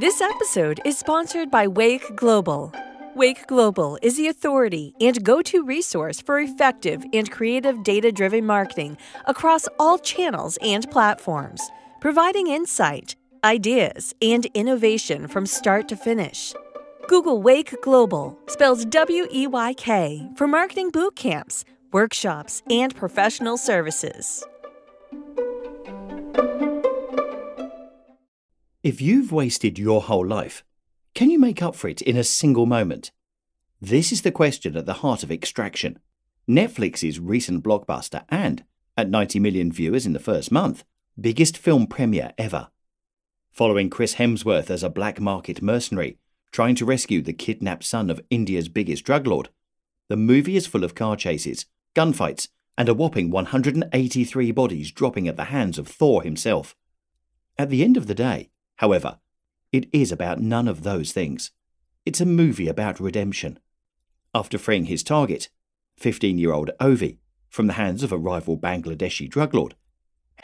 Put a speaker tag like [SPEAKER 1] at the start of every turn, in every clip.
[SPEAKER 1] This episode is sponsored by Weyk Global. Weyk Global is the authority and go to resource for effective and creative data driven marketing across all channels and platforms, providing insight, ideas, and innovation from start to finish. Google Weyk Global, spells W E Y K, for marketing boot camps, workshops, and professional services.
[SPEAKER 2] If you've wasted your whole life, can you make up for it in a single moment? This is the question at the heart of Extraction, Netflix's recent blockbuster and, at 90 million viewers in the first month, biggest film premiere ever. Following Chris Hemsworth as a black market mercenary trying to rescue the kidnapped son of India's biggest drug lord, the movie is full of car chases, gunfights, and a whopping 183 bodies dropping at the hands of Thor himself. At the end of the day, However, it is about none of those things. It's a movie about redemption. After freeing his target, 15 year old Ovi, from the hands of a rival Bangladeshi drug lord,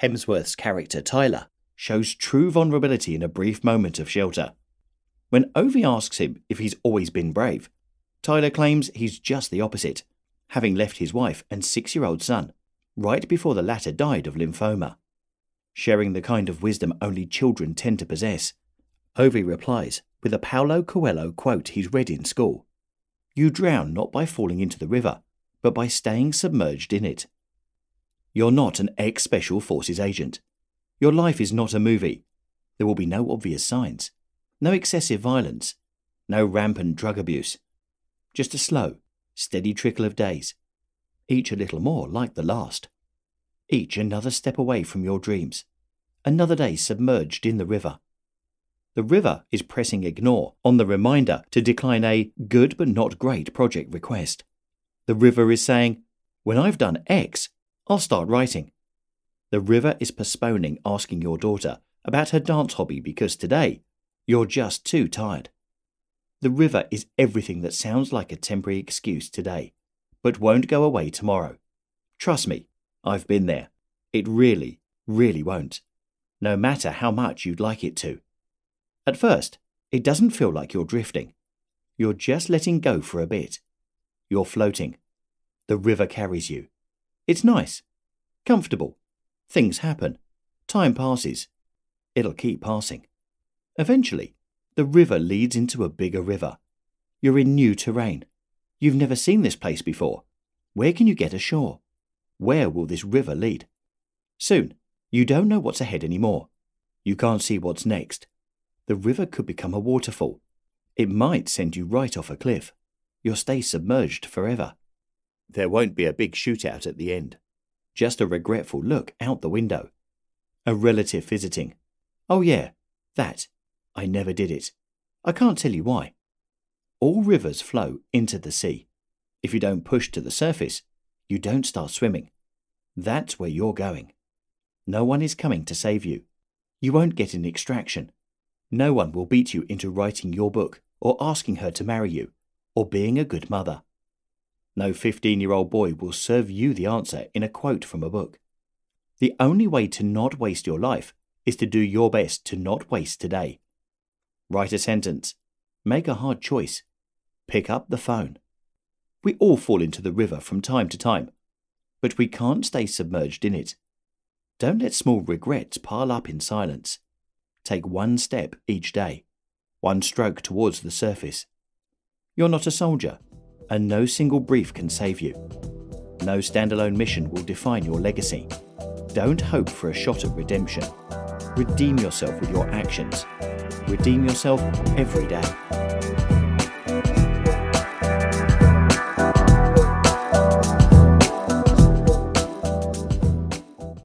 [SPEAKER 2] Hemsworth's character Tyler shows true vulnerability in a brief moment of shelter. When Ovi asks him if he's always been brave, Tyler claims he's just the opposite, having left his wife and six year old son right before the latter died of lymphoma sharing the kind of wisdom only children tend to possess. Ovi replies with a Paulo Coelho quote he's read in school You drown not by falling into the river, but by staying submerged in it. You're not an ex Special Forces agent. Your life is not a movie. There will be no obvious signs, no excessive violence, no rampant drug abuse. Just a slow, steady trickle of days, each a little more like the last each another step away from your dreams, another day submerged in the river. The river is pressing ignore on the reminder to decline a good but not great project request. The river is saying, When I've done X, I'll start writing. The river is postponing asking your daughter about her dance hobby because today you're just too tired. The river is everything that sounds like a temporary excuse today, but won't go away tomorrow. Trust me, I've been there. It really, really won't, no matter how much you'd like it to. At first, it doesn't feel like you're drifting. You're just letting go for a bit. You're floating. The river carries you. It's nice, comfortable. Things happen. Time passes. It'll keep passing. Eventually, the river leads into a bigger river. You're in new terrain. You've never seen this place before. Where can you get ashore? Where will this river lead? Soon, you don't know what's ahead anymore. You can't see what's next. The river could become a waterfall. It might send you right off a cliff. You'll stay submerged forever. There won't be a big shootout at the end. Just a regretful look out the window. A relative visiting. Oh, yeah, that. I never did it. I can't tell you why. All rivers flow into the sea. If you don't push to the surface, you don't start swimming. That's where you're going. No one is coming to save you. You won't get an extraction. No one will beat you into writing your book, or asking her to marry you, or being a good mother. No 15 year old boy will serve you the answer in a quote from a book. The only way to not waste your life is to do your best to not waste today. Write a sentence. Make a hard choice. Pick up the phone. We all fall into the river from time to time, but we can't stay submerged in it. Don't let small regrets pile up in silence. Take one step each day, one stroke towards the surface. You're not a soldier, and no single brief can save you. No standalone mission will define your legacy. Don't hope for a shot at redemption. Redeem yourself with your actions. Redeem yourself every day.